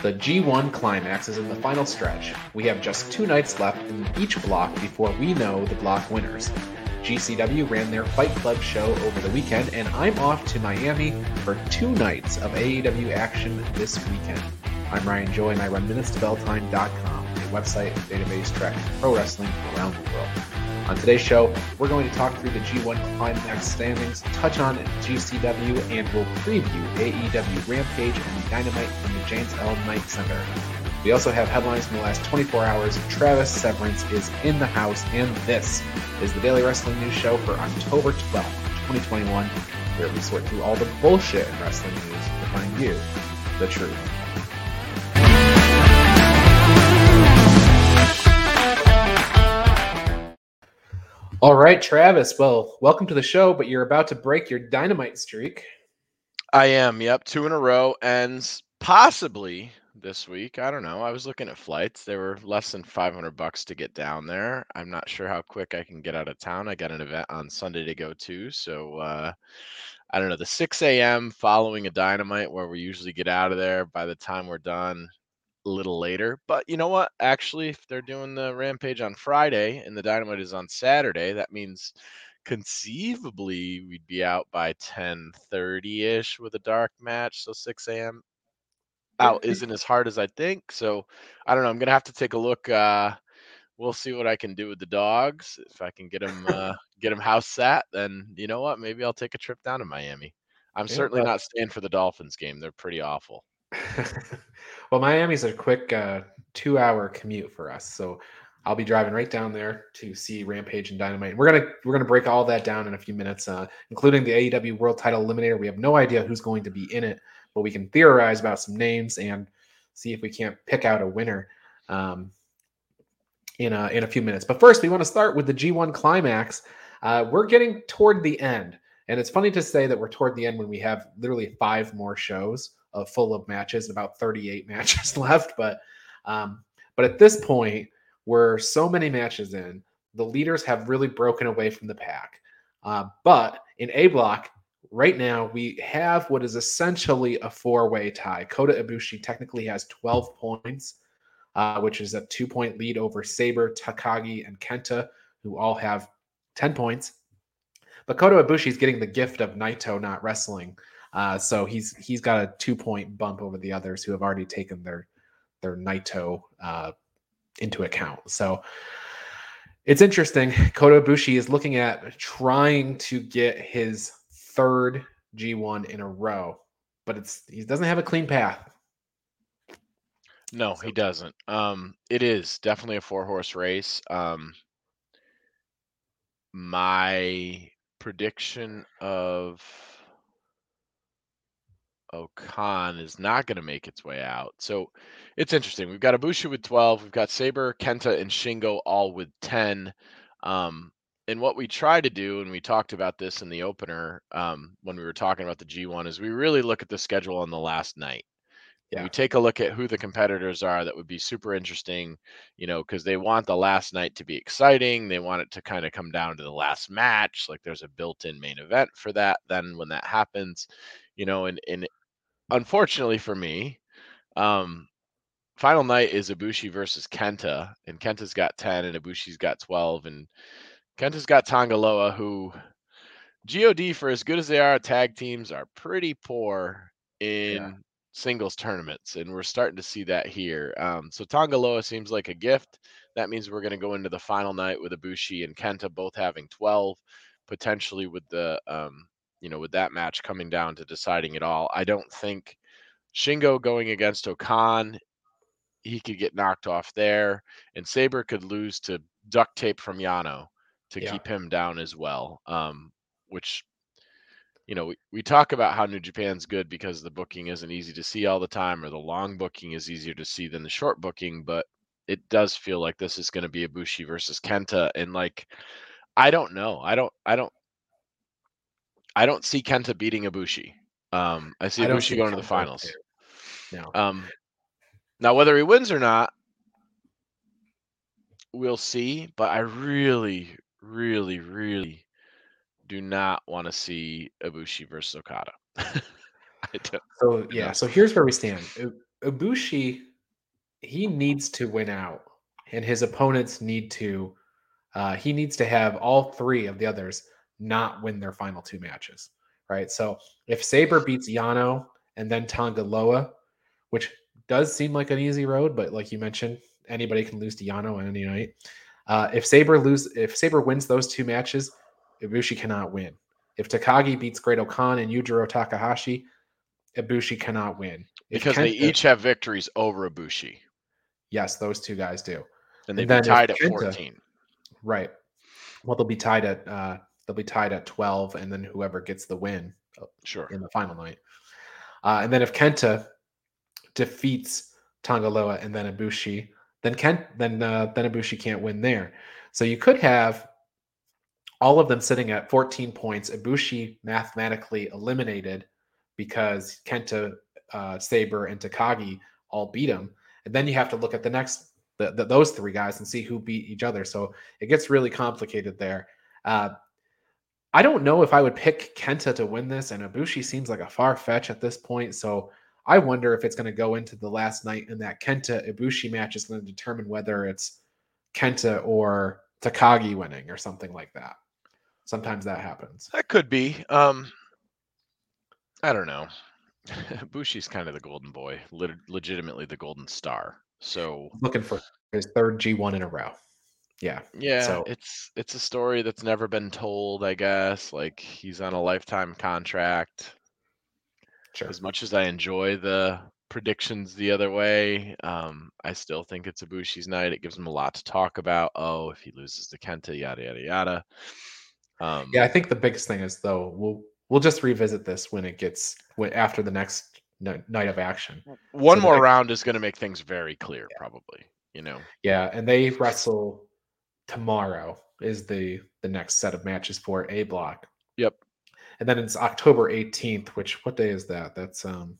The G1 climax is in the final stretch. We have just two nights left in each block before we know the block winners. GCW ran their Fight Club show over the weekend, and I'm off to Miami for two nights of AEW action this weekend. I'm Ryan Joy, and I run MinutesToBellTime.com, a website and database tracking pro wrestling around the world. On today's show, we're going to talk through the G1 Climax standings, touch on GCW, and we'll preview AEW Rampage and Dynamite from the James L. Knight Center. We also have headlines from the last 24 hours. Travis Severance is in the house, and this is the Daily Wrestling News Show for October 12th, 2021, where we sort through all the bullshit in wrestling news to find you the truth. All right, Travis. Well, welcome to the show, but you're about to break your dynamite streak. I am. Yep, two in a row ends possibly this week. I don't know. I was looking at flights. They were less than 500 bucks to get down there. I'm not sure how quick I can get out of town. I got an event on Sunday to go to, so uh I don't know. The 6 a.m. following a dynamite where we usually get out of there by the time we're done little later. But you know what? Actually, if they're doing the rampage on Friday and the dynamite is on Saturday, that means conceivably we'd be out by 10:30ish with a dark match. So 6 a.m. out isn't as hard as I think. So I don't know. I'm gonna have to take a look. Uh, we'll see what I can do with the dogs. If I can get them uh, get them house sat, then you know what? Maybe I'll take a trip down to Miami. I'm Yeah, certainly not staying for the Dolphins game. They're pretty awful. well, Miami's a quick uh, two-hour commute for us, so I'll be driving right down there to see Rampage and Dynamite. We're gonna we're gonna break all that down in a few minutes, uh, including the AEW World Title Eliminator. We have no idea who's going to be in it, but we can theorize about some names and see if we can't pick out a winner um, in a in a few minutes. But first, we want to start with the G1 climax. Uh, we're getting toward the end, and it's funny to say that we're toward the end when we have literally five more shows of full of matches, about 38 matches left. But um, but at this point, we're so many matches in, the leaders have really broken away from the pack. Uh, but in A block, right now, we have what is essentially a four-way tie. Kota Ibushi technically has 12 points, uh, which is a two-point lead over Sabre, Takagi, and Kenta, who all have 10 points. But Kota Ibushi is getting the gift of Naito not wrestling. Uh, so he's he's got a two point bump over the others who have already taken their their Naito uh, into account. So it's interesting. Kota Ibushi is looking at trying to get his third G1 in a row, but it's he doesn't have a clean path. No, he doesn't. Um, it is definitely a four horse race. Um, my prediction of O-Khan is not going to make its way out. So it's interesting. We've got Ibushi with 12. We've got Sabre, Kenta, and Shingo all with 10. Um, and what we try to do, and we talked about this in the opener um, when we were talking about the G1, is we really look at the schedule on the last night. Yeah. We take a look at who the competitors are that would be super interesting, you know, because they want the last night to be exciting. They want it to kind of come down to the last match. Like there's a built in main event for that. Then when that happens, you know, and, and unfortunately for me, um, final night is Ibushi versus Kenta, and Kenta's got 10 and Ibushi's got 12. And Kenta's got Tanga Loa, who God, for as good as they are, tag teams are pretty poor in Yeah. singles tournaments, and we're starting to see that here. Um, so Tanga Loa seems like a gift. That means we're going to go into the final night with Ibushi and Kenta both having 12, potentially with the um, you know with that match coming down to deciding it all. I don't think Shingo going against O-Khan, he could get knocked off there, and Sabre could lose to duct tape from Yano to Yeah. keep him down as well. Um, which you know, we, we talk about how New Japan's good because the booking isn't easy to see all the time, or the long booking is easier to see than the short booking, but it does feel like this is going to be Ibushi versus Kenta, and like, I don't know, I don't, I don't, I don't see Kenta beating Ibushi. Um, I see I Ibushi going to the finals. there. No. Um, now whether he wins or not, we'll see. But I really, really, really do not want to see Ibushi versus Okada. So yeah, so here's where we stand. Ibushi, he needs to win out, and his opponents need to. Uh, he needs to have all three of the others not win their final two matches, right? So if Sabre beats Yano and then Tanga Loa, which does seem like an easy road, but like you mentioned, anybody can lose to Yano on any night. Uh, if Sabre lose, if Sabre wins those two matches, Ibushi cannot win. If Takagi beats Great-O-Khan and Yujiro Takahashi, Ibushi cannot win. If because they each have victories over Ibushi. Yes, those two guys do. And they've been tied at Kenta, 14. Right. Well, they'll be tied at uh, they'll be tied at 12, and then whoever gets the win uh, sure in the final night. Uh, and then if Kenta defeats Tanga Loa and then Ibushi, then Kent then uh, then Ibushi can't win there. So you could have all of them sitting at 14 points. Ibushi mathematically eliminated because Kenta, uh, Sabre, and Takagi all beat him. And then you have to look at the next the, the, those three guys and see who beat each other. So it gets really complicated there. Uh, I don't know if I would pick Kenta to win this, and Ibushi seems like a far fetch at this point. So I wonder if it's going to go into the last night, and that Kenta Ibushi match is going to determine whether it's Kenta or Takagi winning or something like that. Sometimes that happens. That could be. Um, I don't know. Bushi's kind of the golden boy, le- legitimately the golden star. So looking for his third G1 in a row. Yeah. Yeah, so. it's it's a story that's never been told, I guess. Like he's on a lifetime contract. Sure. As much as I enjoy the predictions the other way, um, I still think it's a Ibushi's night. It gives him a lot to talk about. Oh, if he loses to Kenta, yada yada yada. Um, yeah, I think the biggest thing is though we'll we'll just revisit this when it gets after the next night of action. One so more round is going to make things very clear, yeah. probably. You know. Yeah, and they wrestle tomorrow. Is the the next set of matches for A block. Yep. And then it's October 18th, which what day is that? That's um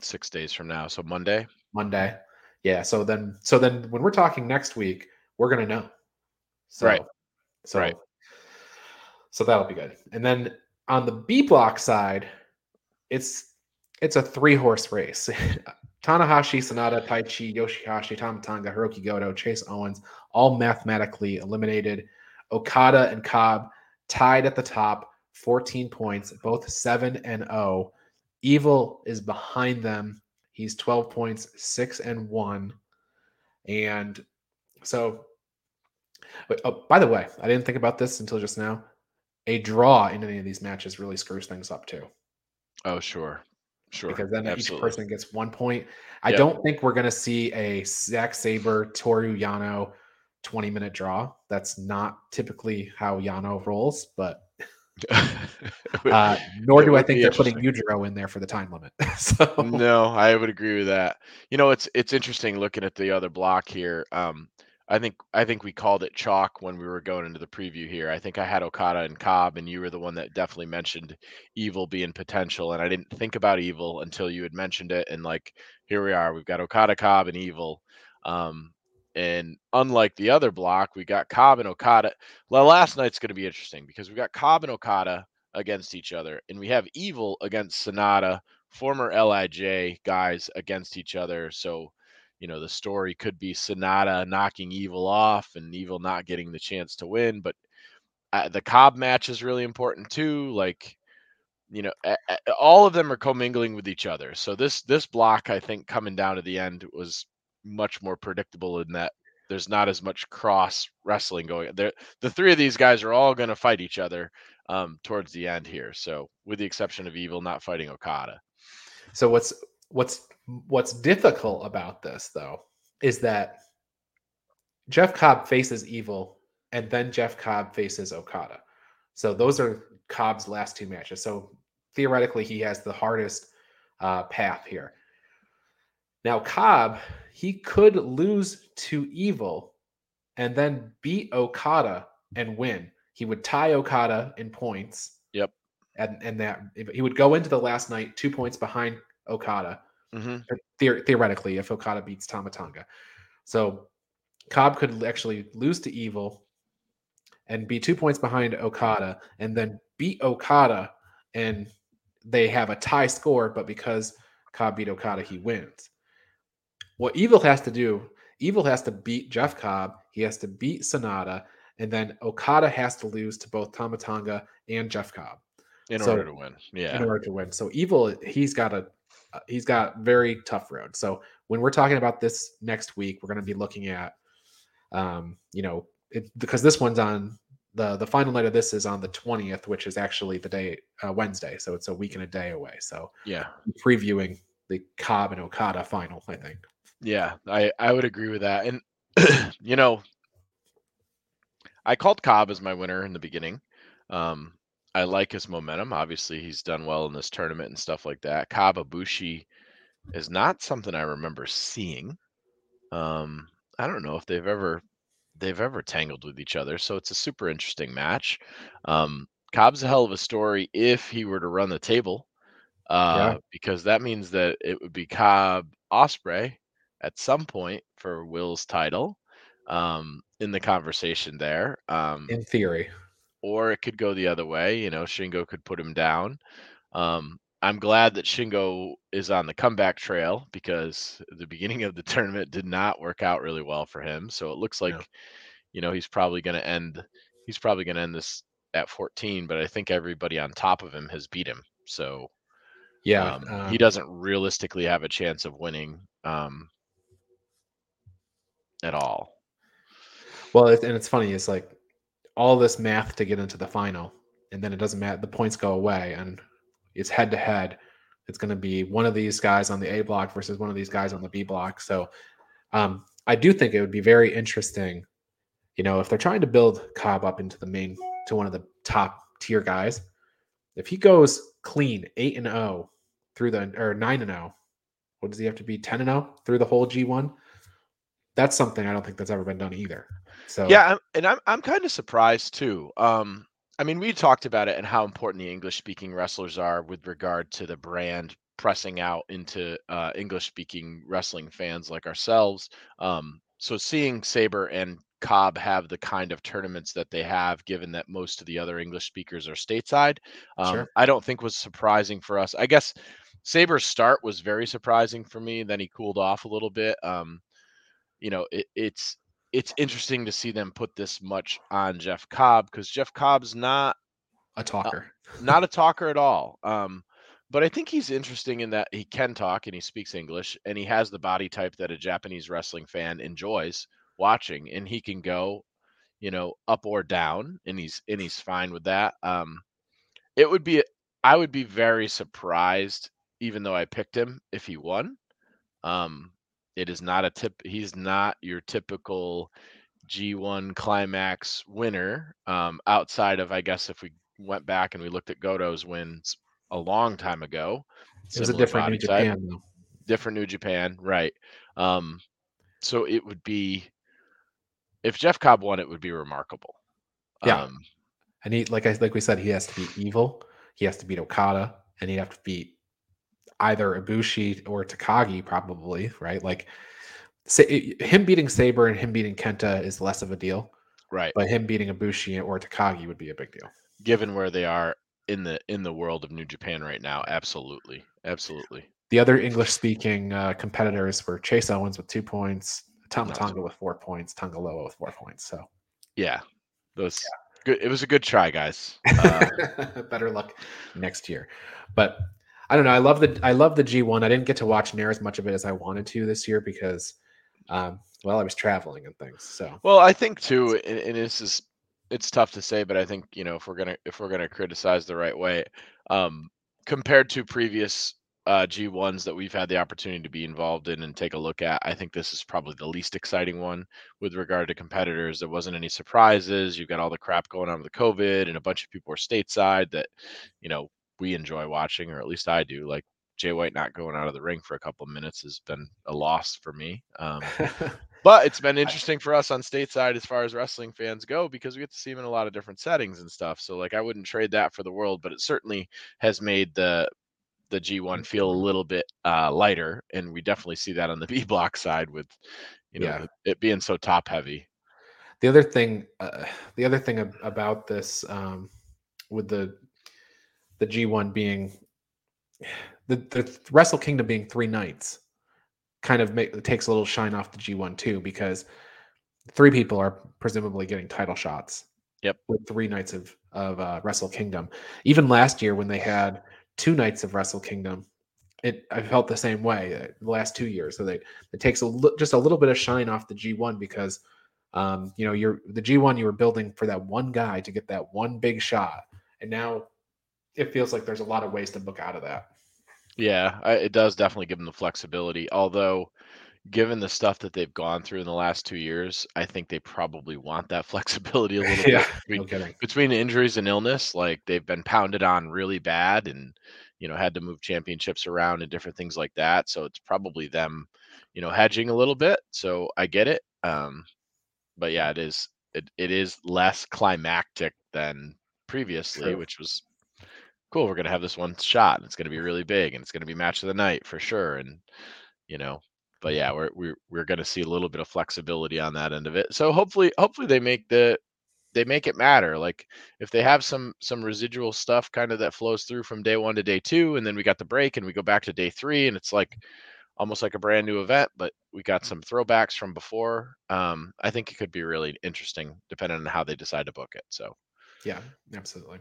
six days from now. So Monday. Monday. Yeah. So then so then when we're talking next week, we're gonna know. So, right. So right. So that'll be good. And then on the B block side, it's it's a three horse race. Tanahashi, Sanada, Taichi, Yoshihashi, Tama Tonga, Hiroki Goto, Chase Owens, all mathematically eliminated. Okada and Cobb tied at the top, 14 points, both 7 and 0. Evil is behind them. He's 12 points, 6 and 1. And so, oh, by the way, I didn't think about this until just now a draw in any of these matches really screws things up too. Oh, sure. Sure. Because then Absolutely. each person gets one point. I yep. don't think we're going to see a Zack Sabre, Toru Yano 20 minute draw. That's not typically how Yano rolls, but uh, nor do I think they're putting Yujiro in there for the time limit. so no, I would agree with that. You know, it's it's interesting looking at the other block here. Um, I think I think we called it chalk when we were going into the preview here. I think I had Okada and Cobb, and you were the one that definitely mentioned Evil being potential, and I didn't think about Evil until you had mentioned it. And like here we are, we've got Okada, Cobb, and Evil. Um, and unlike the other block, we got Cobb and Okada. Well, last night's going to be interesting because we got Cobb and Okada against each other, and we have Evil against Sanada, former Lij guys against each other. So you know the story could be Sanada knocking Evil off and Evil not getting the chance to win, but uh, the Cobb match is really important too. Like you know, all of them are commingling with each other. So this this block, I think, coming down to the end was much more predictable in that there's not as much cross wrestling going. There, the three of these guys are all going to fight each other um, towards the end here. So with the exception of Evil not fighting Okada. So what's what's what's difficult about this though is that Jeff Cobb faces Evil and then Jeff Cobb faces Okada. So those are Cobb's last two matches. So theoretically, he has the hardest uh, path here. Now, Cobb, he could lose to Evil and then beat Okada and win. He would tie Okada in points. Yep. And and that he would go into the last night two points behind Okada mm-hmm. the- theoretically, if Okada beats Tama Tonga. So Cobb could actually lose to Evil and be two points behind Okada and then beat Okada and they have a tie score, but because Cobb beat Okada, he wins. what Evil has to do, Evil has to beat Jeff Cobb. He has to beat Sanada, and then Okada has to lose to both Tama Tonga and Jeff Cobb in So- order to win. Yeah. in order to win. So Evil, he's got uh, he's got very tough road. So when we're talking about this next week, we're going to be looking at, um, you know, it, because this one's on the the final night of this is on the twentieth, which is actually the day uh, Wednesday. So it's a week and a day away. So yeah. previewing the Cobb and Okada final, I think. Yeah, I I would agree with that. And you know, I called Cobb as my winner in the beginning. Um, I like his momentum. Obviously, he's done well in this tournament and stuff like that. Cobb Ibushi is not something I remember seeing. Um, I don't know if they've ever they've ever tangled with each other, so it's a super interesting match. Um, Cobb's a hell of a story if he were to run the table, uh, Yeah. because that means that it would be Cobb Ospreay at some point for Will's title um, in the conversation there. Um, In theory, or it could go the other way. You know, Shingo could put him down. Um, I'm glad that Shingo is on the comeback trail because the beginning of the tournament did not work out really well for him. So it looks like, No. you know, he's probably going to end. He's probably going to end this at 14. But I think everybody on top of him has beat him. So yeah, um, um, he doesn't realistically have a chance of winning um, at all. Well, it, and it's funny. It's like all this math to get into the final, and then it doesn't matter. The points go away, and it's head to head. It's going to be one of these guys on the A block versus one of these guys on the B block. So, um, I do think it would be very interesting. You know, if they're trying to build Cobb up into the main to one of the top tier guys, if he goes clean eight and zero through the or nine and zero, what does he have to be ten and zero through the whole G one? That's something I don't think that's ever been done either. So Yeah, I'm, and I'm I'm kind of surprised too. Um, I mean, we talked about it and how important the English speaking wrestlers are with regard to the brand pressing out into uh, English speaking wrestling fans like ourselves. Um, so seeing Sabre and Cobb have the kind of tournaments that they have, given that most of the other English speakers are stateside, um, Sure. I don't think was surprising for us. I guess Sabre's start was very surprising for me. Then he cooled off a little bit. Um, you know, it, it's it's interesting to see them put this much on Jeff Cobb because Jeff Cobb's not a talker. not a talker at all. Um, but I think he's interesting in that he can talk and he speaks English and he has the body type that a Japanese wrestling fan enjoys watching, and he can go, you know, up or down, and he's and he's fine with that. Um, it would be I would be very surprised, even though I picked him, if he won. Um, it is not a tip. He's not your typical G1 climax winner. Um, outside of, I guess, if we went back and we looked at Goto's wins a long time ago, it was a different New type, Japan though. different New Japan, right? Um, so it would be if Jeff Cobb won, it would be remarkable. Yeah. Um, And he like I like we said, he has to be Evil, he has to beat Okada, and he'd have to beat either Ibushi or Takagi, probably, right? Like sa- him beating Sabre and him beating Kenta is less of a deal, right. but him beating Ibushi or Takagi would be a big deal. Given where they are in the in the world of New Japan right now, absolutely, absolutely. The other English speaking uh, competitors were Chase Owens with two points, Tama Tonga with four points, Tanga Loa with four points. So Yeah, those good. It was a good try, guys. Uh, better luck next year. But I don't know. I love the I love the G1. I didn't get to watch near as much of it as I wanted to this year because um well, I was traveling and things. So Well, I think too, and, and this is it's tough to say, but I think you know if we're gonna if we're gonna criticize the right way, um, compared to previous uh, G1s that we've had the opportunity to be involved in and take a look at, I think this is probably the least exciting one with regard to competitors. There wasn't any surprises. You've got all the crap going on with the COVID, and a bunch of people are stateside that you know we enjoy watching, or at least I do. Like Jay White not going out of the ring for a couple of minutes has been a loss for me. Um, but it's been interesting for us on stateside as far as wrestling fans go because we get to see him in a lot of different settings and stuff. So like I wouldn't trade that for the world, but it certainly has made the the G1 feel a little bit uh, lighter, and we definitely see that on the B block side with you know Yeah. it- it being so top heavy. the other thing uh, the other thing about this um with the the G1 being the, the Wrestle Kingdom being three nights kind of make, takes a little shine off the G1 too, because three people are presumably getting title shots. Yep. With three nights of of uh, Wrestle Kingdom. Even last year when they had two nights of Wrestle Kingdom, it I felt the same way uh, the last two years. So they it takes a li- just a little bit of shine off the G1 because um, you know you're the G1 you were building for that one guy to get that one big shot, and now it feels like there's a lot of ways to book out of that. Yeah, I, it does definitely give them the flexibility. Although, given the stuff that they've gone through in the last two years, I think they probably want that flexibility a little yeah, bit between, between injuries and illness. Like they've been pounded on really bad, and you know had to move championships around and different things like that. So it's probably them, you know, hedging a little bit. So I get it. Um, but yeah, it is it, it is less climactic than previously, True. which was cool. We're gonna have this one shot, and it's gonna be really big, and it's gonna be match of the night for sure. And you know, but yeah, we're we're we're gonna see a little bit of flexibility on that end of it. So hopefully, hopefully they make the they make it matter. Like if they have some some residual stuff kind of that flows through from day one to day two, and then we got the break and we go back to day three, and it's like almost like a brand new event, but we got some throwbacks from before. Um, I think it could be really interesting depending on how they decide to book it. So Yeah, absolutely.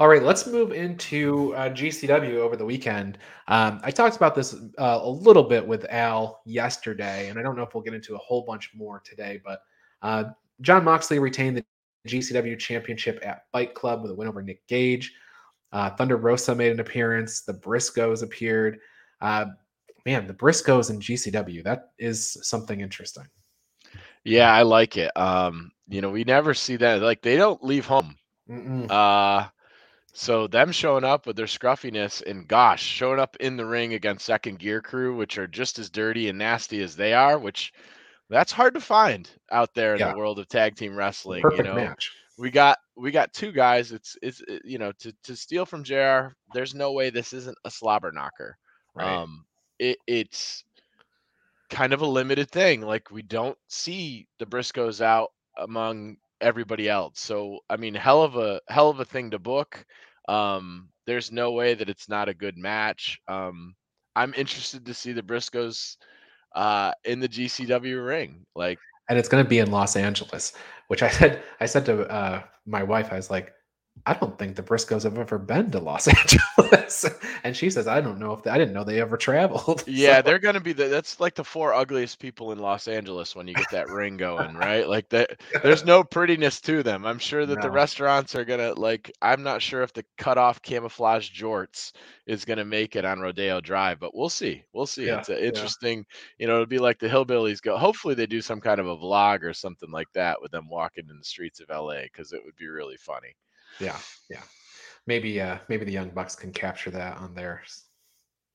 All right, let's move into uh, GCW over the weekend. Um, I talked about this uh, a little bit with Al yesterday, and I don't know if we'll get into a whole bunch more today, but uh, Jon Moxley retained the GCW championship at Fight Club with a win over Nick Gage. Uh, Thunder Rosa made an appearance. The Briscoes appeared. Uh, man, the Briscoes in GCW, that is something interesting. yeah, I like it. Um, you know, we never see that. Like they don't leave home. Mm-mm. Uh so them showing up with their scruffiness and gosh, showing up in the ring against second gear crew, which are just as dirty and nasty as they are, which that's hard to find out there in Yeah. the world of tag team wrestling. Perfect you know, match. we got we got two guys. It's it's it- you know to to steal from Jr. There's no way this isn't a slobber knocker. Right. Um, it it's kind of a limited thing. Like we don't see the Briscoes out among everybody else. So I mean, hell of a hell of a thing to book. Um, there's no way that it's not a good match. Um, I'm interested to see the Briscoes uh, in the GCW ring. Like, and it's going to be in Los Angeles. Which I said, I said to uh, my wife, I was like, I don't think the Briscoes have ever been to Los Angeles, and she says, I don't know if they, I didn't know they ever traveled. yeah, So, they're gonna be the that's like the four ugliest people in Los Angeles when you get that ring going, right? Like that there's no prettiness to them. I'm sure that the restaurants are gonna like I'm not sure if the cut off camouflage jorts is gonna make it on Rodeo Drive, but we'll see. We'll see. Yeah, it's an yeah. interesting, you know, it'll be like the hillbillies go. Hopefully they do some kind of a vlog or something like that with them walking in the streets of LA because it would be really funny. Yeah, yeah. Maybe, uh, maybe the Young Bucks can capture that on theirs.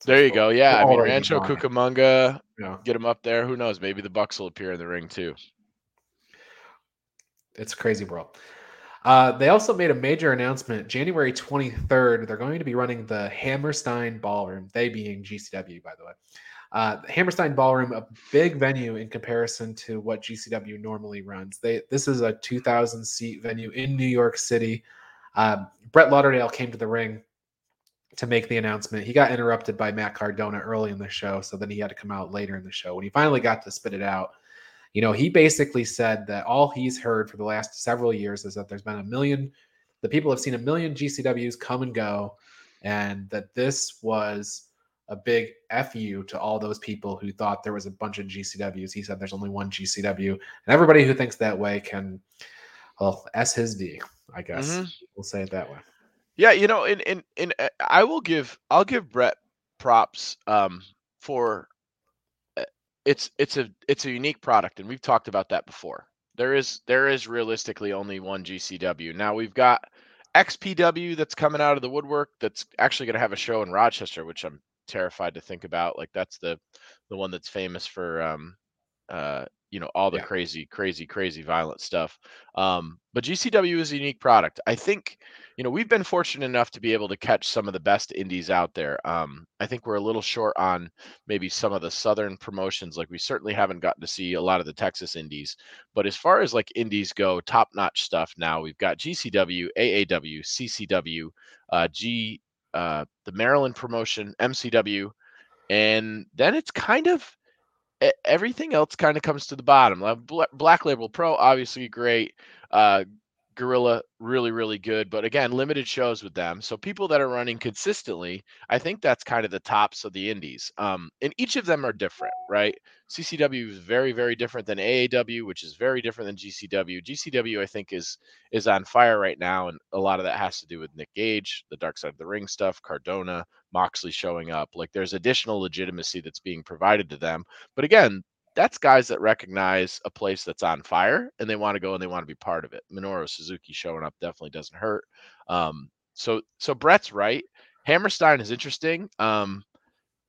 There you go. Yeah, I mean Rancho on. Cucamonga, Yeah, get them up there. Who knows? Maybe the Bucks will appear in the ring too. it's a crazy world. Uh, they also made a major announcement. January 23rd, they're going to be running the Hammerstein Ballroom. They being GCW, by the way. Uh, the Hammerstein Ballroom, a big venue in comparison to what GCW normally runs. They this is a 2,000 seat venue in New York City. Uh, Brett Lauderdale came to the ring to make the announcement. He got interrupted by Matt Cardona early in the show, so then he had to come out later in the show. When he finally got to spit it out, you know, he basically said that all he's heard for the last several years is that there's been a million, the people have seen a million GCWs come and go, and that this was a big fu to all those people who thought there was a bunch of GCWs. He said there's only one GCW, and everybody who thinks that way can, well, s his d, I guess Mhm. we'll say it that way. Yeah, you know, and and and uh, I will give I'll give Brett props um for uh, it's it's a it's a unique product and we've talked about that before. There is there is realistically only one GCW. Now we've got XPW that's coming out of the woodwork that's actually going to have a show in Rochester which I'm terrified to think about. Like that's the the one that's famous for um uh you know all the Yeah. crazy crazy crazy violent stuff. Um but GCW is a unique product. I think you know, we've been fortunate enough to be able to catch some of the best indies out there. Um, I think we're a little short on maybe some of the southern promotions. Like we certainly haven't gotten to see a lot of the Texas indies. But as far as like indies go, top notch stuff now. We've got GCW, AAW, CCW, uh, G, uh, the Maryland promotion, MCW, And then it's kind of everything else kind of comes to the bottom. Black Label Pro, obviously great. Uh, Guerrilla really really good, but again, limited shows with them. So people that are running consistently, I think that's kind of the tops of the indies. Um, and each of them are different, right? CCW is very very different than AAW, which is very different than GCW. GCW I think is is on fire right now, and a lot of that has to do with Nick Gage, the Dark Side of the Ring stuff, Cardona, Moxley showing up. Like there's additional legitimacy that's being provided to them. But again, that's guys that recognize a place that's on fire and they want to go and they want to be part of it. Minoru Suzuki showing up definitely doesn't hurt. Um, so so Brett's right. Hammerstein is interesting. Um,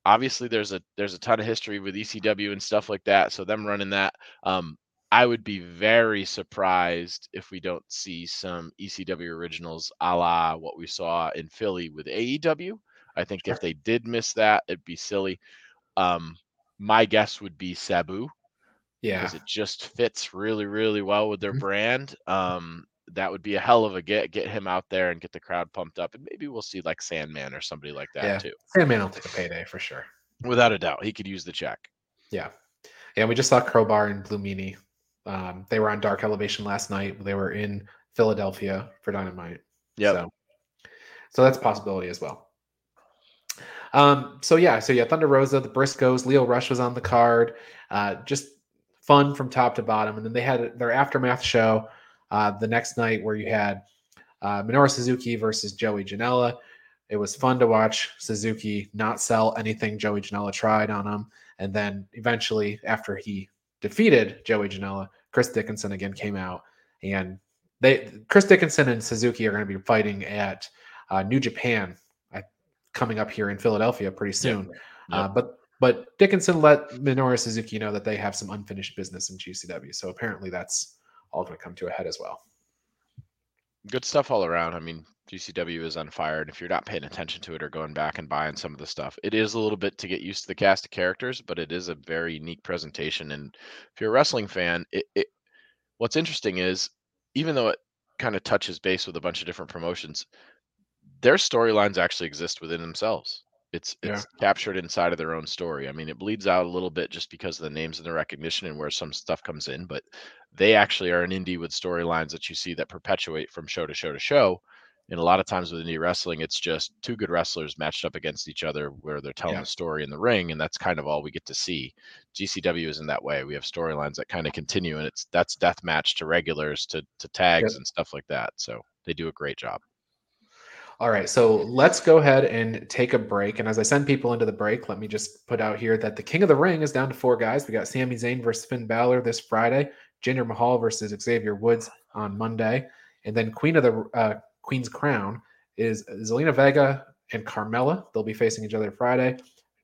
obviously there's a there's a ton of history with ECW and stuff like that. So them running that, um, I would be very surprised if we don't see some ECW originals a la what we saw in Philly with AEW. I think sure. if they did miss that, it'd be silly. Um, my guess would be Sabu. Yeah. Because it just fits really, really well with their mm-hmm. brand. Um, that would be a hell of a get. Get him out there and get the crowd pumped up, and maybe we'll see like Sandman or somebody like that yeah. too. Sandman will take a payday for sure, without a doubt. He could use the check. Yeah, yeah. We just saw Crowbar and Blue Meanie. Um, they were on Dark Elevation last night. They were in Philadelphia for Dynamite. Yeah. So, so that's a possibility as well. Um, so yeah, so yeah, Thunder Rosa, the Briscoes, Lio Rush was on the card. Uh, just fun from top to bottom. And then they had their aftermath show uh, the next night where you had uh, Minoru Suzuki versus Joey Janela. It was fun to watch Suzuki not sell anything Joey Janela tried on him. And then eventually, after he defeated Joey Janela, Chris Dickinson again came out and they Chris Dickinson and Suzuki are going to be fighting at uh, New Japan coming up here in Philadelphia pretty soon. Yep. Uh, but but Dickinson let Minoru Suzuki know that they have some unfinished business in GCW. So apparently that's all going to come to a head as well. Good stuff all around. I mean, GCW is on fire, and if you're not paying attention to it or going back and buying some of the stuff, it is a little bit to get used to the cast of characters, but it is a very unique presentation. And if you're a wrestling fan, it, it what's interesting is even though it kind of touches base with a bunch of different promotions, their storylines actually exist within themselves. It's it's yeah. captured inside of their own story. I mean, it bleeds out a little bit just because of the names and the recognition and where some stuff comes in, but they actually are an indie with storylines that you see that perpetuate from show to show to show. And a lot of times with indie wrestling, it's just two good wrestlers matched up against each other where they're telling yeah. a story in the ring, and that's kind of all we get to see. GCW is in that way. We have storylines that kind of continue, and it's that's death match to regulars to to tags and stuff like that. So they do a great job. All right, so let's go ahead and take a break. And as I send people into the break, let me just put out here that the King of the Ring is down to four guys. We got Sami Zayn versus Finn Balor this Friday, Jinder Mahal versus Xavier Woods on Monday, and then Queen of the uh, Queen's Crown is Zelina Vega and Carmella. They'll be facing each other Friday.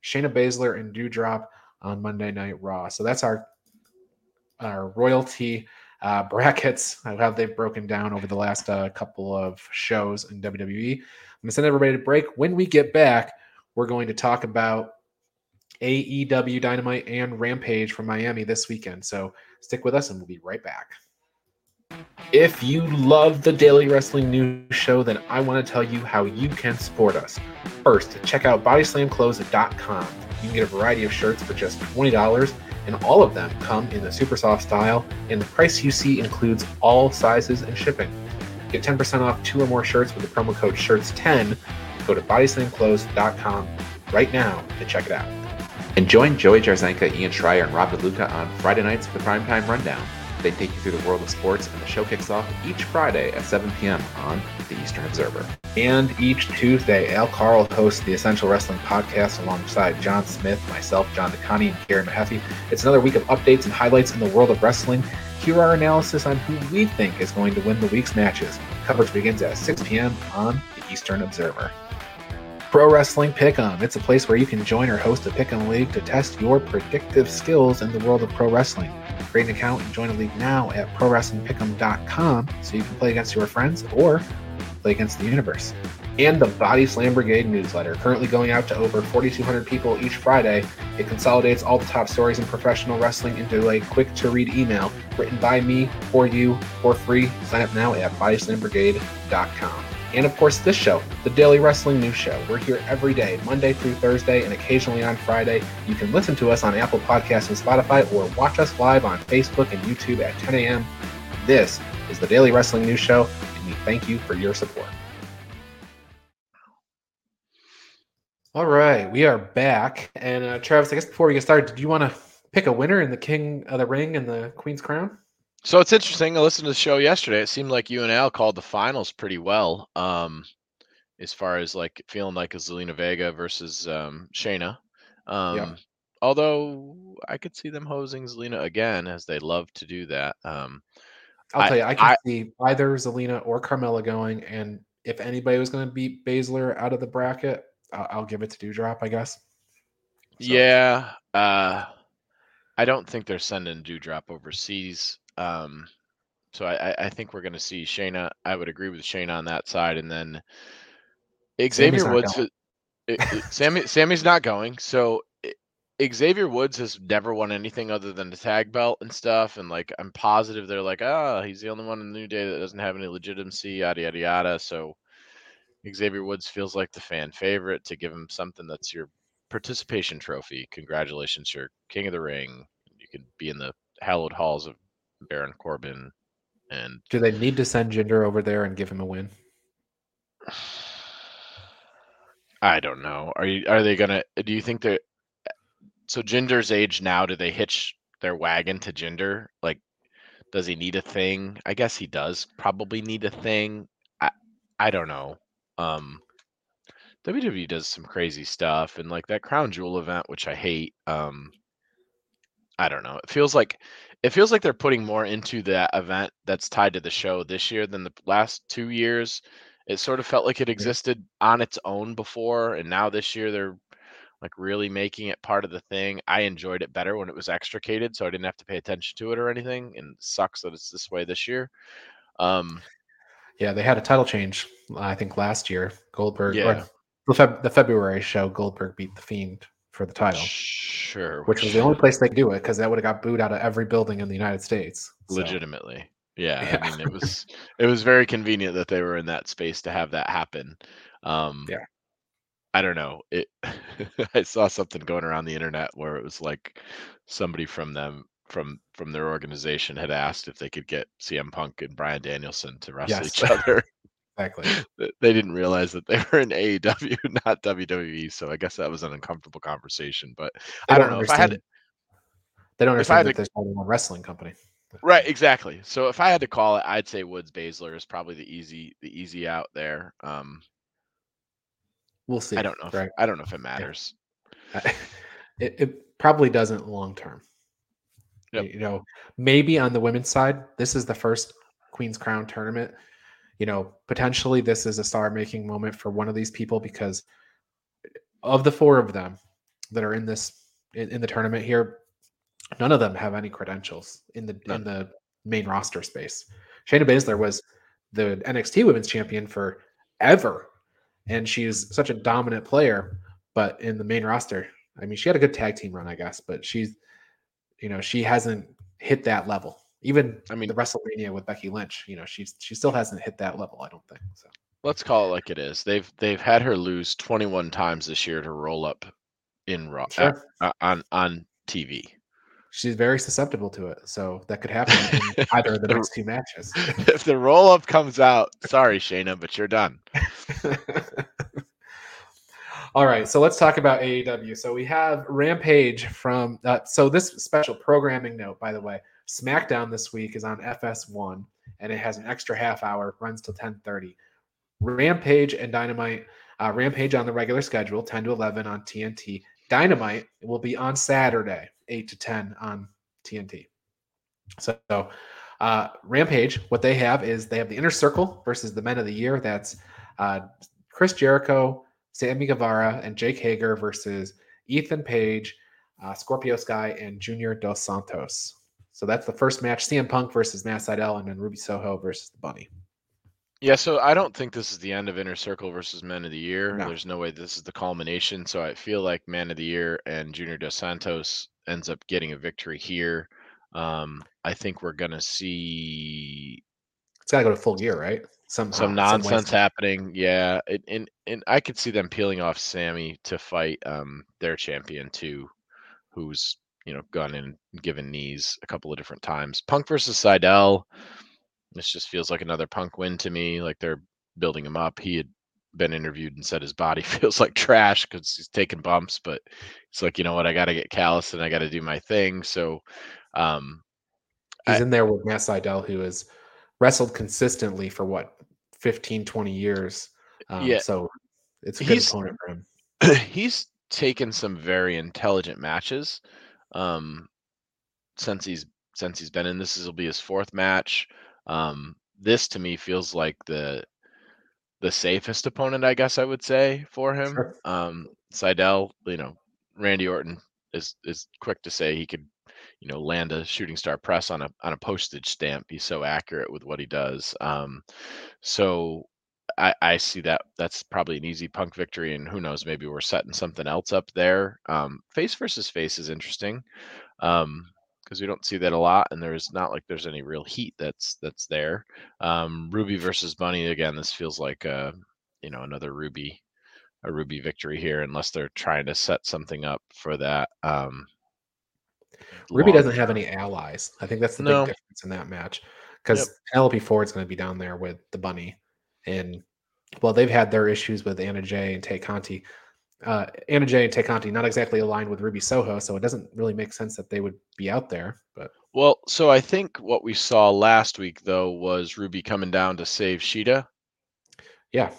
Shayna Baszler and Doudrop on Monday Night Raw. So that's our our royalty uh, brackets, how they've broken down over the last uh, couple of shows in WWE. I'm going to send everybody to break. When we get back, we're going to talk about AEW Dynamite and Rampage from Miami this weekend. So stick with us and we'll be right back. If you love the Daily Wrestling News Show, then I want to tell you how you can support us. First, check out bodyslamclothes.com. You can get a variety of shirts for just $20 and all of them come in the super soft style, and the price you see includes all sizes and shipping. Get 10% off two or more shirts with the promo code SHIRTS10. Go to bodyslamclothes.com right now to check it out. And join Joey Jarzenka, Ian Schreier, and Rob DeLuca on Friday nights for the Primetime Rundown. They take you through the world of sports, and the show kicks off each Friday at 7 p.m. on the Eastern Observer. And each Tuesday, Al Carl hosts the Essential Wrestling Podcast alongside John Smith, myself, John DeConnie, and Karen Mahaffey. It's another week of updates and highlights in the world of wrestling. Here our analysis on who we think is going to win the week's matches. Coverage begins at 6 p.m. on the Eastern Observer. Pro Wrestling Pick'em. It's a place where you can join or host a Pick'em League to test your predictive skills in the world of pro wrestling. Create an account and join a league now at ProWrestlingPick'em.com so you can play against your friends or play against the universe. And the Body Slam Brigade newsletter, currently going out to over 4,200 people each Friday. It consolidates all the top stories in professional wrestling into a quick to read email written by me for you for free. Sign up now at BodyslamBrigade.com. And of course, this show, the Daily Wrestling News Show. We're here every day, Monday through Thursday, and occasionally on Friday. You can listen to us on Apple Podcasts and Spotify or watch us live on Facebook and YouTube at 10 a.m. This is the Daily Wrestling News Show, we thank you for your support. All right, we are back. And uh, Travis, I guess before we get started, did you want to pick a winner in the King of the Ring and the Queen's Crown? So it's interesting. I listened to the show yesterday. It seemed like you and Al called the finals pretty well. Um, as far as like feeling like a Zelina Vega versus um, Shayna. Um, Yeah. Although I could see them hosing Zelina again, as they love to do that. Um, I'll I- tell you, I can I- see either Zelina or Carmella going, and if anybody was going to beat Baszler out of the bracket, I'll, I'll give it to Doudrop, I guess. So, Yeah. Uh, I don't think they're sending Doudrop overseas. Um, so I, I- think we're going to see Shayna. I would agree with Shayna on that side, and then Xavier Woods. it- it- Sami Sami's not going. So Xavier Woods has never won anything other than the tag belt and stuff. And like I'm positive they're like, ah, he's the only one in the New Day that doesn't have any legitimacy, yada yada yada. So Xavier Woods feels like the fan favorite to give him something that's your participation trophy. Congratulations, you're king of the ring. You can be in the hallowed halls of Baron Corbin and Do they need to send Jinder over there and give him a win? I don't know. Are you are they gonna do you think they're so Jinder's age now, do they hitch their wagon to Jinder? Like does he need a thing? I guess he does probably need a thing. I I don't know. Um WWE does some crazy stuff and like that crown jewel event, which I hate. Um I don't know. It feels like it feels like they're putting more into that event that's tied to the show this year than the last two years. It sort of felt like it existed on its own before, and now this year they're like really making it part of the thing. I enjoyed it better when it was extricated, so I didn't have to pay attention to it or anything. And it sucks that it's this way this year. Um, Yeah, they had a title change, I think, last year. Goldberg, Yeah. or the, Feb- the February show, Goldberg beat The Fiend for the title, sure, which was the only place they could do it because that would have got booed out of every building in the United States. So, legitimately. Yeah, Yeah. I mean it was it was very convenient that they were in that space to have that happen. Um Yeah. I don't know. It I saw something going around the internet where it was like somebody from them from from their organization had asked if they could get CM Punk and Bryan Danielson to wrestle Yes. each other. Exactly. They didn't realize that they were in AEW, not WWE. So I guess that was an uncomfortable conversation. But They I don't know if I had They don't if I understand had that there's only one wrestling company. Right, exactly. So if I had to call it, I'd say Woods Baszler is probably the easy the easy out there. Um We'll see. I don't know if. I don't know if it matters. it, it probably doesn't long term. Yep. You know, maybe on the women's side, this is the first Queen's Crown tournament. You know, potentially this is a star making moment for one of these people because of the four of them that are in this in, in the tournament here, none of them have any credentials in the None. in the main roster space. Shayna Baszler was the NXT Women's Champion for ever, and she's such a dominant player. But in the main roster, I mean, she had a good tag team run, I guess, but she's, you know, she hasn't hit that level. Even I mean- the WrestleMania with Becky Lynch, you know, she's she still hasn't hit that level. I don't think so. Let's call it like it is. They've they've had her lose 21 times this year to roll up in Raw Sure. uh, on on TV. She's very susceptible to it, so that could happen in either of the next two matches. if the roll up comes out, sorry Shayna, but you're done. All right, so let's talk about AEW. So we have Rampage from. Uh, so this special programming note, by the way, SmackDown this week is on FS1, and it has an extra half hour, runs till 10:30. Rampage and Dynamite. Uh, Rampage on the regular schedule, 10 to 11 on TNT. Dynamite will be on Saturday, 8 to 10 on TNT. So, uh, Rampage, what they have is they have the Inner Circle versus the Men of the Year. That's uh, Chris Jericho, Sammy Guevara, and Jake Hager versus Ethan Page, uh, Scorpio Sky, and Junior Dos Santos. So that's the first match: CM Punk versus Matt Sydal, and then Ruby Soho versus the Bunny. Yeah, so I don't think this is the end of Inner Circle versus Men of the Year. No. There's no way this is the culmination. So I feel like Man of the Year and Junior Dos Santos ends up getting a victory here. Um, I think we're gonna see. It's got to go to full gear, right? some some nonsense happening. Yeah, and, and and I could see them peeling off Sammy to fight um their champion too, who's you know gone in and given knees a couple of different times. Punk versus Sydal. This just feels like another Punk win to me. Like they're building him up. He had been interviewed and said his body feels like trash because he's taking bumps, but it's like you know what, I got to get callous and I got to do my thing. So, um, he's I, in there with Matt Sydal, who has wrestled consistently for what 15, 20 years. Um, yeah, so it's a good opponent for him. He's taken some very intelligent matches um, since he's since he's been in this. This will be his fourth match. Um, this to me feels like the the safest opponent, I guess I would say for him. Sure. Um, Sydal, you know, Randy Orton is is quick to say he could, you know, land a shooting star press on a on a postage stamp. He's so accurate with what he does. Um, so I, I see that that's probably an easy punk victory, and who knows, maybe we're setting something else up there. Um, face versus face is interesting. Um, because we don't see that a lot, and there's not like there's any real heat that's that's there. Um, Ruby versus Bunny again. This feels like a you know another Ruby a Ruby victory here, unless they're trying to set something up for that. Um, Ruby doesn't have any allies. I think that's the no. big difference in that match because yep. Penelope Ford's going to be down there with the Bunny, and well, they've had their issues with Anna Jay and Tay Conti uh, Anna Jay and Tay Conti not exactly aligned with Ruby Soho, so it doesn't really make sense that they would be out there. But well, so I think what we saw last week though was Ruby coming down to save Shida. Yeah.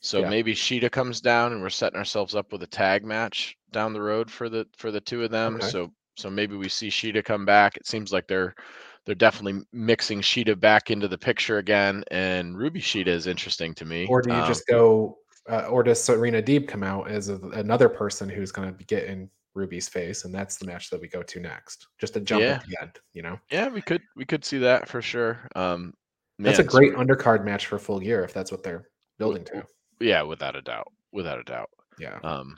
So yeah. maybe Shida comes down and we're setting ourselves up with a tag match down the road for the for the two of them. Okay. So so maybe we see Shida come back. It seems like they're they're definitely mixing Shida back into the picture again, and Ruby Shida is interesting to me. Or do you um, just go uh, or does Serena Deeb come out as a, another person who's going to get in Ruby's face, and that's the match that we go to next. Just a jump yeah. at the end, you know. Yeah, we could we could see that for sure. Um, man, that's a great so, undercard match for full year if that's what they're building to. Yeah, without a doubt, without a doubt. Yeah. Um,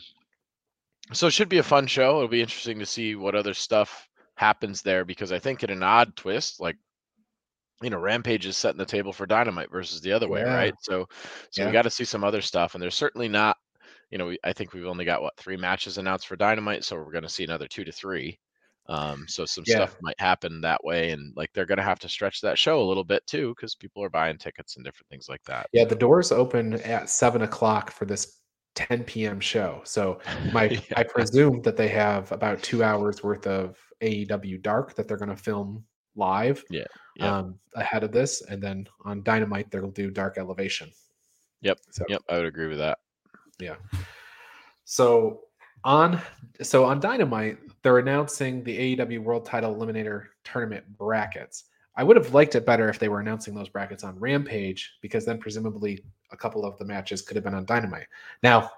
so it should be a fun show. It'll be interesting to see what other stuff happens there because I think in an odd twist, like you know, Rampage is setting the table for Dynamite versus the other yeah. way, right? So, so yeah. we got to see some other stuff, and there's certainly not, you know, we, I think we've only got what three matches announced for Dynamite, so we're going to see another two to three. Um, so some yeah. stuff might happen that way, and like they're going to have to stretch that show a little bit too, because people are buying tickets and different things like that. Yeah, the doors open at seven o'clock for this 10 p.m. show. So my yeah. I presume that they have about two hours worth of AEW Dark that they're going to film live. Yeah yep. um, ahead of this, and then on Dynamite they'll do Dark Elevation. Yep. So, yep. I would agree with that. Yeah. So on so on Dynamite, they're announcing the AEW World Title Eliminator Tournament brackets. I would have liked it better if they were announcing those brackets on Rampage, because then presumably a couple of the matches could have been on Dynamite. Now,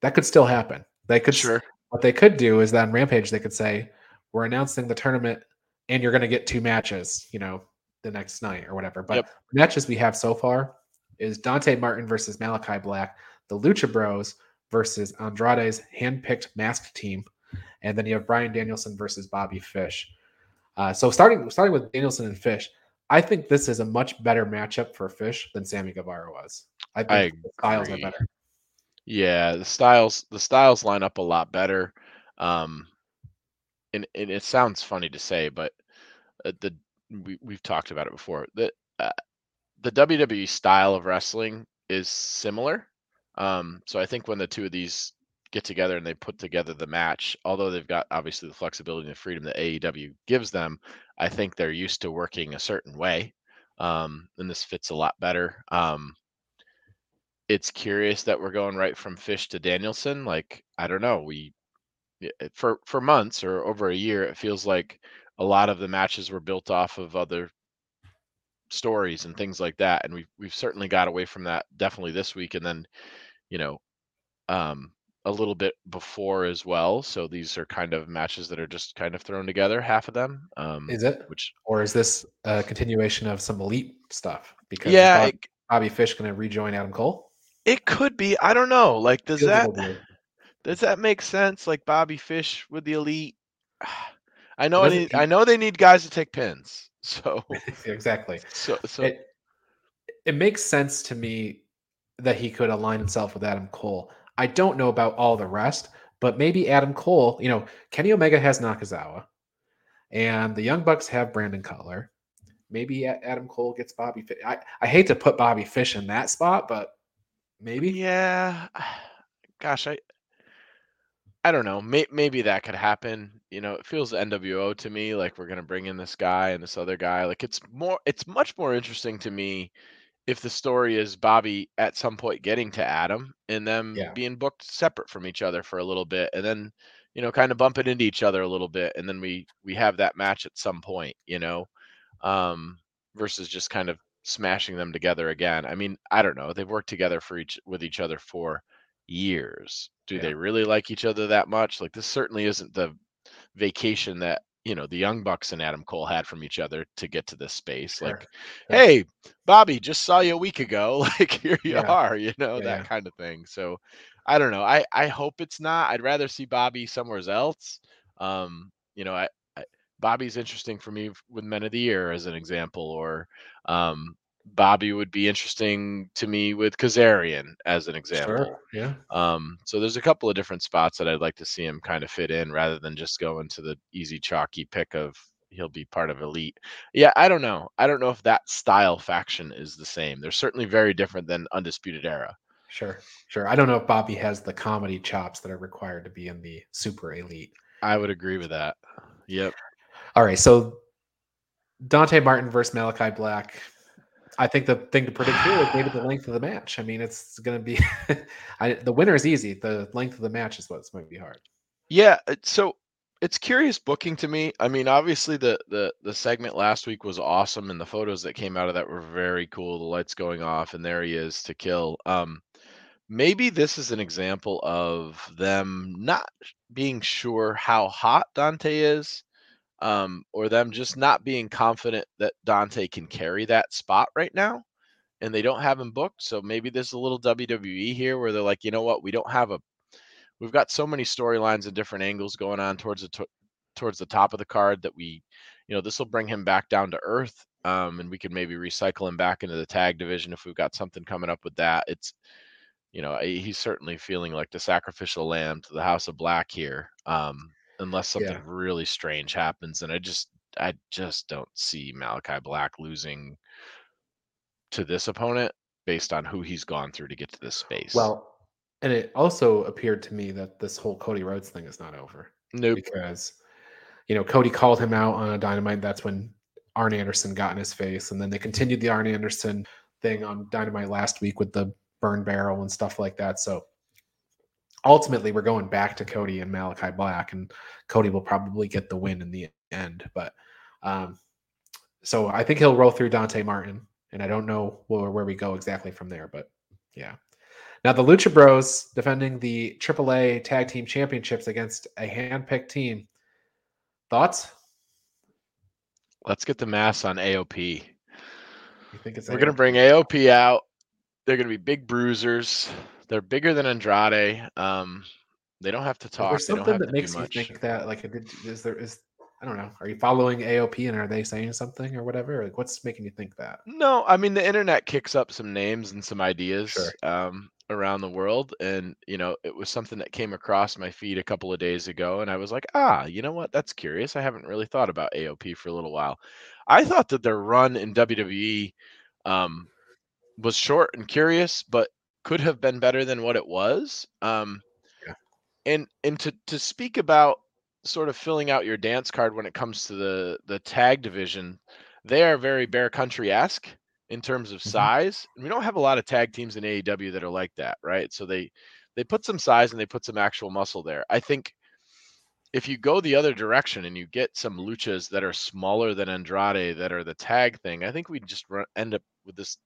that could still happen. They could sure. What they could do is that on Rampage they could say, "We're announcing the tournament, and you're going to get two matches. You know, the next night or whatever. But yep. matches we have so far is Dante Martin versus Malachi Black, the Lucha Bros versus Andrade's handpicked masked team, and then you have Bryan Danielson versus Bobby Fish. Uh, so starting starting with Danielson and Fish, I think this is a much better matchup for Fish than Sammy Guevara was. I think I the styles are better. Yeah, the styles the styles line up a lot better. Um, and, and it sounds funny to say, but uh, the we, we've talked about it before. The uh, the WWE style of wrestling is similar. Um, so I think when the two of these get together and they put together the match, although they've got obviously the flexibility and the freedom that AEW gives them, I think they're used to working a certain way. Um, and this fits a lot better. Um, it's curious that we're going right from Fish to Danielson. Like I don't know, we for for months or over a year, it feels like a lot of the matches were built off of other stories and things like that and we've we've certainly got away from that definitely this week and then you know um a little bit before as well so these are kind of matches that are just kind of thrown together half of them um is it? which or is this a continuation of some elite stuff? Because yeah bobby, it, bobby fish going to rejoin adam cole? It could be i don't know like does that does that make sense like bobby fish with the elite I know I need, I know they need guys to take pins. So exactly. So so it, it makes sense to me that he could align himself with Adam Cole. I don't know about all the rest, but maybe Adam Cole, you know, Kenny Omega has Nakazawa and the Young Bucks have Brandon Cutler. Maybe Adam Cole gets Bobby Fish. I, I hate to put Bobby Fish in that spot, but maybe. Yeah. Gosh, I I don't know. May, maybe that could happen. You know, it feels NWO to me like we're gonna bring in this guy and this other guy. Like it's more, it's much more interesting to me if the story is Bobby at some point getting to Adam and them Yeah. being booked separate from each other for a little bit, and then you know, kind of bumping into each other a little bit, and then we we have that match at some point. You know, um, versus just kind of smashing them together again. I mean, I don't know. They've worked together for each with each other for years. Do Yeah. they really like each other that much? Like this certainly isn't the vacation that you know the young bucks and adam cole had from each other to get to this space Sure. like Yeah. hey bobby just saw you a week ago like here you Yeah. are you know Yeah, that kind of thing so i don't know i i hope it's not i'd rather see bobby somewhere else um you know i, I bobby's interesting for me with men of the year as an example or um bobby would be interesting to me with kazarian as an example Sure. Yeah. um, so there's a couple of different spots that I'd like to see him kind of fit in rather than just go into the easy chalky pick of he'll be part of elite. Yeah, I don't know. I don't know if that style faction is the same. They're certainly very different than Undisputed Era. Sure. Sure. I don't know if Bobby has the comedy chops that are required to be in the super elite. I would agree with that. Yep. All right. So Dante Martin versus Malachi Black. I think the thing to predict here is maybe the length of the match. I mean, it's going to be I, the winner is easy. The length of the match is what's going to be hard. Yeah, so it's curious booking to me. I mean, obviously the the the segment last week was awesome and the photos that came out of that were very cool. The lights going off and there he is to kill. Um maybe this is an example of them not being sure how hot Dante is um or them just not being confident that Dante can carry that spot right now and they don't have him booked. So maybe there's a little WWE here where they're like, "You know what? We don't have a we've got so many storylines and different angles going on towards the to- towards the top of the card that we you know this will bring him back down to earth um, and we can maybe recycle him back into the tag division if we've got something coming up with that it's you know he's certainly feeling like the sacrificial lamb to the house of black here um, unless something Yeah. really strange happens and i just i just don't see malachi black losing to this opponent based on who he's gone through to get to this space Well, and it also appeared to me that this whole Cody Rhodes thing is not over nope because, you know, Cody called him out on a dynamite. That's when Arn Anderson got in his face. And then they continued the Arn Anderson thing on dynamite last week with the burn barrel and stuff like that. So ultimately, we're going back to Cody and Malachi Black, and Cody will probably get the win in the end. But um, so I think he'll roll through Dante Martin, and I don't know where, where we go exactly from there. But yeah. Now the Lucha Bros defending the AAA Tag Team Championships against a handpicked team. Thoughts? let's get the mass on aop You think it's We're gonna bring AOP out. They're gonna be big bruisers. They're bigger than Andrade. Um, they don't have to talk. there They don't something that makes you think that like is there is I don't know. Are you following AOP and are they saying something or whatever? Like what's making you think that? No, I mean the internet kicks up some names and some ideas Sure. um, around the world, and you know it was something that came across my feed a couple of days ago, and I was like, ah, you know what? That's curious. I haven't really thought about AOP for a little while. I thought that their run in WWE um, was short and curious, but could have been better than what it was. Um, Yeah. And and to to speak about sort of filling out your dance card when it comes to the the tag division, they are very Bear Country esque in terms of Mhm. size. And we don't have a lot of tag teams in AEW that are like that, right? So they they put some size and they put some actual muscle there. I think if you go the other direction and you get some luchas that are smaller than Andrade that are the tag thing, I think we just run, end up with this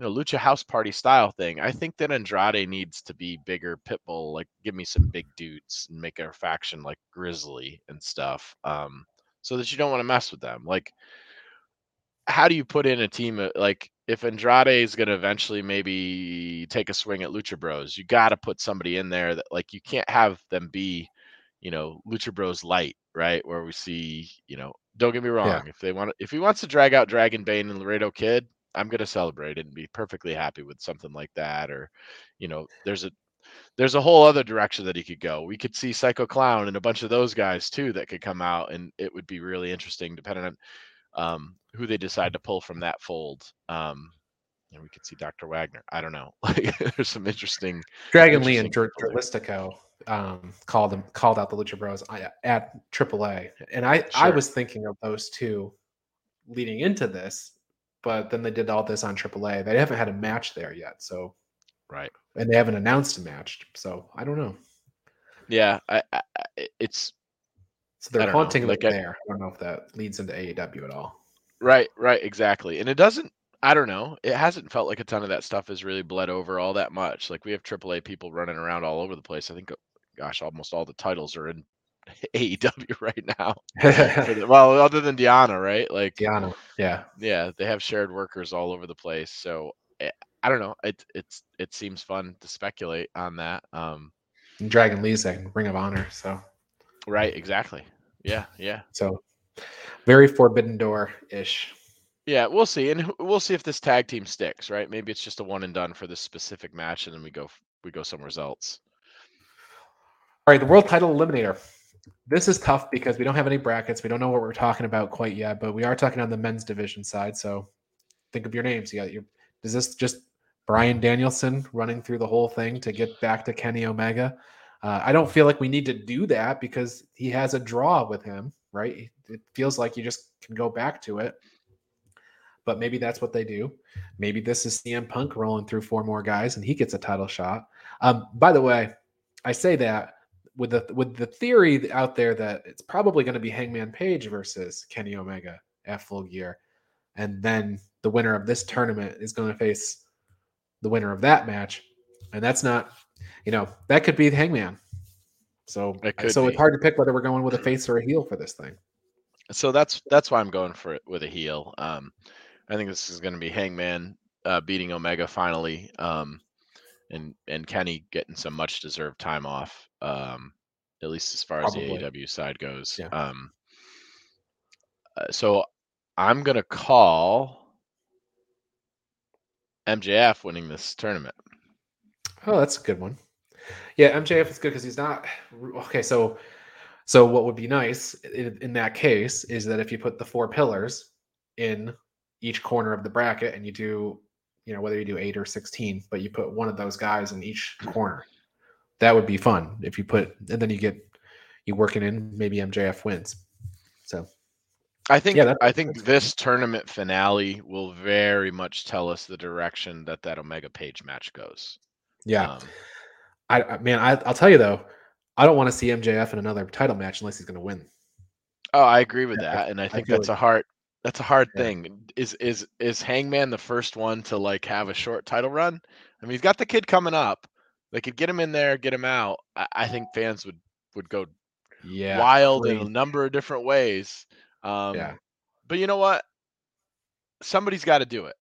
you know lucha house party style thing. I think that Andrade needs to be bigger pitbull, like give me some big dudes and make our faction like Grizzly and stuff. Um so that you don't want to mess with them. Like how do you put in a team of- like if Andrade is going to eventually maybe take a swing at Lucha Bros, you got to put somebody in there that like you can't have them be, you know, Lucha Bros light, right? Where we see, you know, don't get me wrong, if they want if he wants to drag out Dragon Bane and Laredo Kid, I'm gonna celebrate and be perfectly happy with something like that. Or, you know, there's a there's a whole other direction that he could go. We could see Psycho Clown and a bunch of those guys too that could come out, and it would be really interesting depending on um, who they decide to pull from that fold. Um, and we could see Dr. Wagner. I don't know. Like there's some interesting Dragon Lee and interesting Dr- people there. Dralistico um, called them called out the Lucha Bros uh, at AAA, and I I was thinking of those two leading into this, but then they did all this on AAA. They haven't had a match there yet, so right. and they haven't announced a match, so I don't know. Yeah, I, I, it's So they're I don't know, haunting like I- there. I don't know if that leads into AEW at all. right, right, exactly. And it doesn't. I don't know. It hasn't felt like a ton of that stuff has really bled over all that much. Like we have AAA people running around all over the place. I think, gosh, almost all the titles are in AEW right now. The- well, other than Diana, right? Like, Diana, yeah, yeah, they have shared workers all over the place. So eh, I don't know. It it's it seems fun to speculate on that. Um, Dragon Lee's in Ring of Honor, so right, exactly. Yeah, yeah. so very Forbidden Door ish. Yeah, we'll see, and we'll see if this tag team sticks. Right? Maybe it's just a one and done for this specific match, and then we go we go somewhere else. All right, the world title eliminator. This is tough because we don't have any brackets. We don't know what we're talking about quite yet, but we are talking on the men's division side. So think of your names. You got your. Is this just Bryan Danielson running through the whole thing to get back to Kenny Omega? Uh, I don't feel like we need to do that because he has a draw with him, right? It feels like you just can go back to it. But maybe that's what they do. Maybe this is CM Punk rolling through four more guys and he gets a title shot. Um, by the way, I say that with the with the theory out there that it's probably going to be Hangman Page versus Kenny Omega at Full Gear, and then the winner of this tournament is going to face the winner of that match, and that's not, you know, that could be Hangman. So It could so be. it's hard to pick whether we're going with a face or a heel for this thing. So that's that's why I'm going for it with a heel. Um, I think this is going to be Hangman uh, beating Omega finally, um, and and Kenny getting some much deserved time off. Um, at least as far Probably. as the AEW side goes. Yeah. Um, uh, so I'm gonna call MJF winning this tournament. Oh, that's a good one. Yeah, MJF is good because he's not okay. So, so what would be nice in, in that case is that if you put the four pillars in each corner of the bracket, and you do, you know, whether you do eight or sixteen, but you put one of those guys in each corner, that would be fun. If you put, and then you get you working in, maybe MJF wins. So I think Yeah, I think this tournament finale will very much tell us the direction that that Omega Page match goes. yeah, Um, I, I man, I, I'll tell you though, I don't want to see MJF in another title match unless he's going to win. Oh, I agree with Yeah, I- that, and I think feel that's like- a hard that's a hard Yeah. thing. Is is is Hangman the first one to like have a short title run? I mean, he's got the kid coming up. They could get him in there, get him out. I, I think fans would would go Yeah, wild in a number of different ways. Um, Yeah. But you know what? Somebody's got to do it,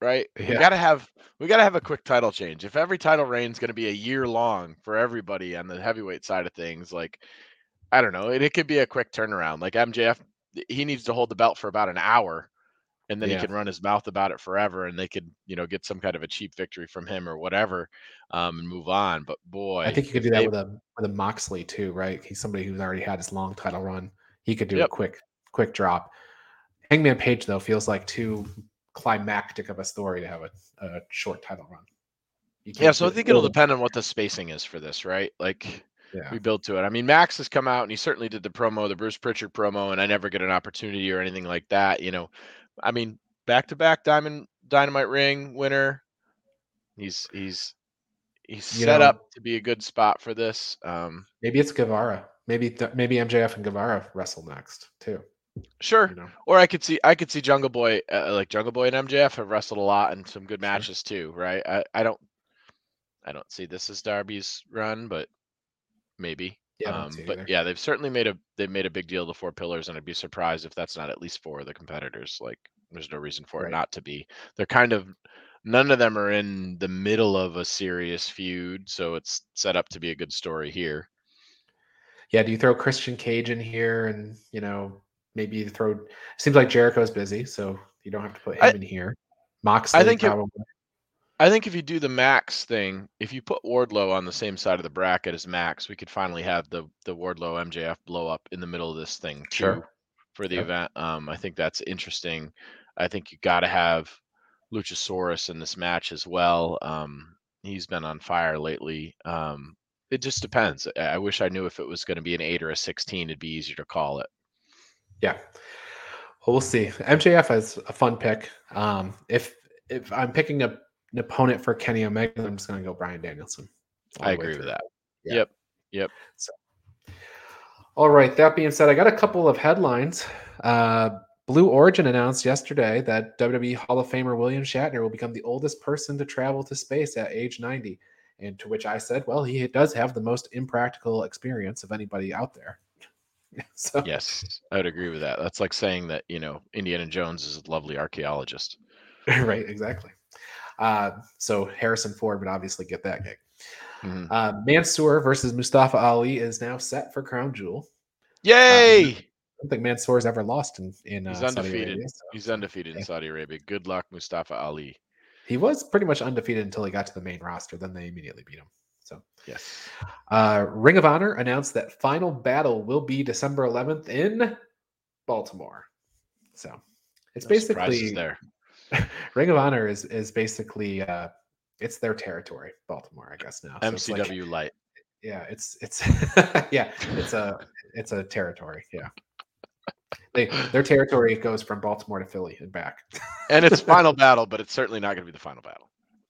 right? We got to have we got to have a quick title change. If every title reign is going to be a year long for everybody on the heavyweight side of things, like I don't know, and it could be a quick turnaround. Like MJF, he needs to hold the belt for about an hour, and then Yeah. he can run his mouth about it forever, and they could you know get some kind of a cheap victory from him or whatever, um, and move on. But boy, I think you could do that they- with a with a Moxley too, right? He's somebody who's already had his long title run. He could do a quick quick drop. Hangman Page though feels like too climactic of a story to have a, a short title run. Yeah, so I think it'll depend on what the spacing is for this, right? Like Yeah, we build to it. I mean, Max has come out and he certainly did the promo, the Bruce Pritchard promo, and I never get an opportunity or anything like that. You know, I mean, back to back Diamond Dynamite ring winner. He's he's he's You set know- up to be a good spot for this. Um, maybe it's Guevara. Maybe th- maybe MJF and Guevara wrestle next too. sure, You know, or I could see I could see Jungle Boy uh, like Jungle Boy and MJF have wrestled a lot and some good Sure. matches too, right? I I don't I don't see this as Darby's run, but maybe. Yeah, um, but either. yeah, they've certainly made a they've made a big deal of the four pillars, and I'd be surprised if that's not at least four of the competitors. Like, there's no reason for Right. it not to be. They're kind of none of them are in the middle of a serious feud, so it's set up to be a good story here. yeah. Do you throw Christian Cage in here, and you know maybe you throw? Seems like Jericho's busy, so you don't have to put him I- in here. Moxley, I think it-. I think if you do the Max thing, if you put Wardlow on the same side of the bracket as Max, we could finally have the the Wardlow MJF blow up in the middle of this thing too Sure. for the Yep. event. Um, I think that's interesting. I think you got to have Luchasaurus in this match as well. Um, he's been on fire lately. Um, it just depends. I, wish I knew if it was going to be an eight or a sixteen. It'd be easier to call it. Yeah. Well, we'll see. MJF is a fun pick. Um, if if I'm picking a, opponent for Kenny Omega, I'm just going to go Bryan Danielson. I agree with that. Yeah. Yep. All right. That being said, I got a couple of headlines. Uh, Blue Origin announced yesterday that WWE Hall of Famer William Shatner will become the oldest person to travel to space at age 90. And to which I said, well, he does have the most impractical experience of anybody out there. so, Yes, I would agree with that. That's like saying that you know Indiana Jones is a lovely archaeologist. right, exactly. Uh, so Harrison Ford would obviously get that gig. Mhm. Uh, Mansoor versus Mustafa Ali is now set for Crown Jewel. Yay! I don't think Mansoor's ever lost in in uh, He's Saudi undefeated. Arabia, so- He's undefeated in Saudi Arabia. Good luck, Mustafa Ali. He was pretty much undefeated until he got to the main roster. Then they immediately beat him. So, Yes. uh, Ring of Honor announced that Final Battle will be December 11th in Baltimore. So, it's No basically there. Ring of Honor is is basically uh, it's their territory, Baltimore, I guess now. So it's like- MCW light. yeah, it's it's yeah, it's a it's a territory. Yeah, they their territory goes from Baltimore to Philly and back. And it's final battle, but it's certainly not going to be the final battle.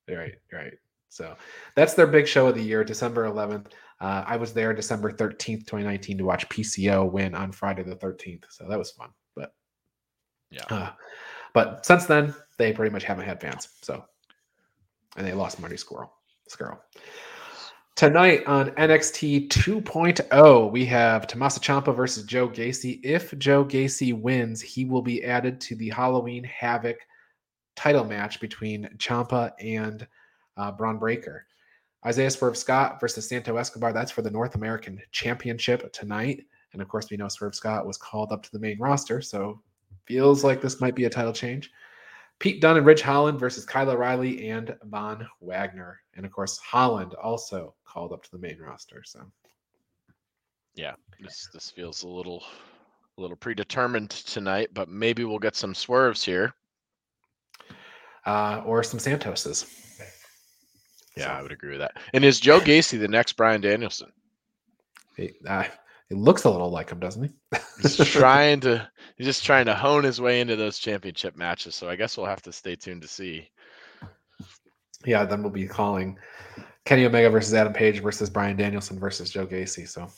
Right, right. So that's their big show of the year, December 11th. Uh, I was there December 13th, 2019, to watch PCO win on Friday the 13th. So that was fun. But Yeah. uh, but since then, they pretty much haven't had fans. So and they lost Marty Scurll. Squirrel. Tonight on NXT 2.0, we have Tommaso Ciampa versus Joe Gacy. If Joe Gacy wins, he will be added to the Halloween Havoc title match between Ciampa and uh, Bron Breakker. Isaiah Swerve Scott versus Santo Escobar. That's for the North American Championship tonight. And of course, we know Swerve Scott was called up to the main roster, so feels like this might be a title change. Pete Dunne and Ridge Holland versus Kyle O'Reilly and Von Wagner. And of course, Holland also called up to the main roster. So Yeah. This this feels a little a little predetermined tonight, but maybe we'll get some swerves here. uh, or some Santoses. Yeah, I would agree with that. And is Joe Gacy the next Bryan Danielson? he, uh, it looks a little like him, doesn't he? He's trying to he's just trying to hone his way into those championship matches. So I guess we'll have to stay tuned to see. yeah, then we'll be calling Kenny Omega versus Adam Page versus Bryan Danielson versus Joe Gacy. So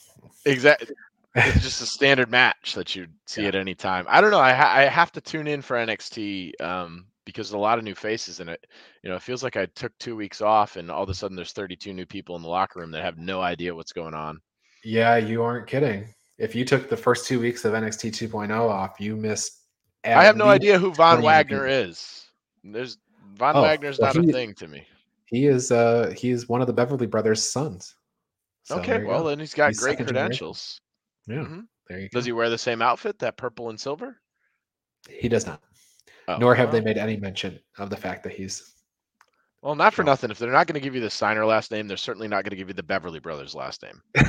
Exactly. It's just a standard match that you'd see Yeah. at any time. I don't know. I ha- I have to tune in for NXT um, because there's a lot of new faces in it. You know, it feels like I took two weeks off, and all of a sudden there's 32 new people in the locker room that have no idea what's going on. Yeah, you aren't kidding. If you took the first two weeks of NXT 2.0 off, you missed. I have no idea who Von Wagner people. is. There's Von Oh, Wagner's well, not a thing to me. He is uh he is one of the Beverly Brothers' sons. So okay, well go. then he's got He's great second generation. credentials. yeah, Mhm. there you go. Does he wear the same outfit, that purple and silver? He does not. Oh, Nor have they made any mention of the fact that he's. Well, not for No. nothing. If they're not going to give you the Signer last name, they're certainly not going to give you the Beverly Brothers last name.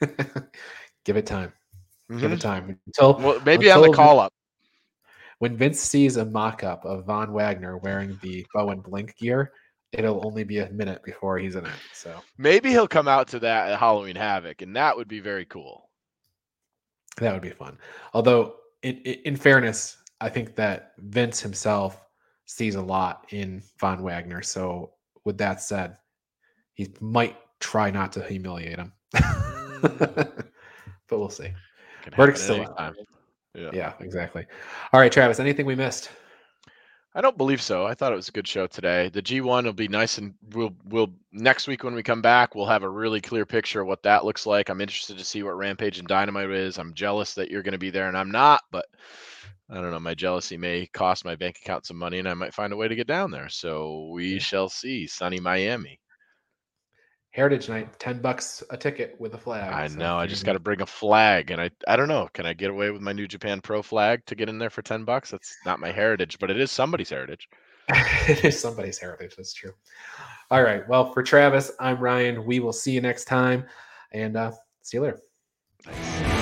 Give it time. Give Mhm. it time until Well, maybe on the until Vin- call up. when Vince sees a mock-up of Von Wagner wearing the Beau and Blake gear. It'll only be a minute before he's in it. So Maybe he'll come out to that at Halloween Havoc, and that would be very cool. that would be fun. Although, in fairness, I think that Vince himself sees a lot in Von Wagner. So, with that said, he might try not to humiliate him. but we'll see. Verdict's still out. time. Yeah. Yeah, exactly. All right, Travis, anything we missed? I don't believe so. I thought it was a good show today. The G1 will be nice and we'll we'll next week when we come back, we'll have a really clear picture of what that looks like. I'm interested to see what Rampage and Dynamite is. I'm jealous that you're going to be there and I'm not, but I don't know. My jealousy may cost my bank account some money and I might find a way to get down there. So we shall see. Sunny Miami. Heritage Night, 10 bucks a ticket with a flag. I so know. I just got to bring a flag, and I I don't know. Can I get away with my New Japan Pro flag to get in there for ten bucks? That's not my heritage, but it is somebody's heritage. it is somebody's heritage. That's true. All right. Well, for Travis, I'm Ryan. We will see you next time, and uh, see you later.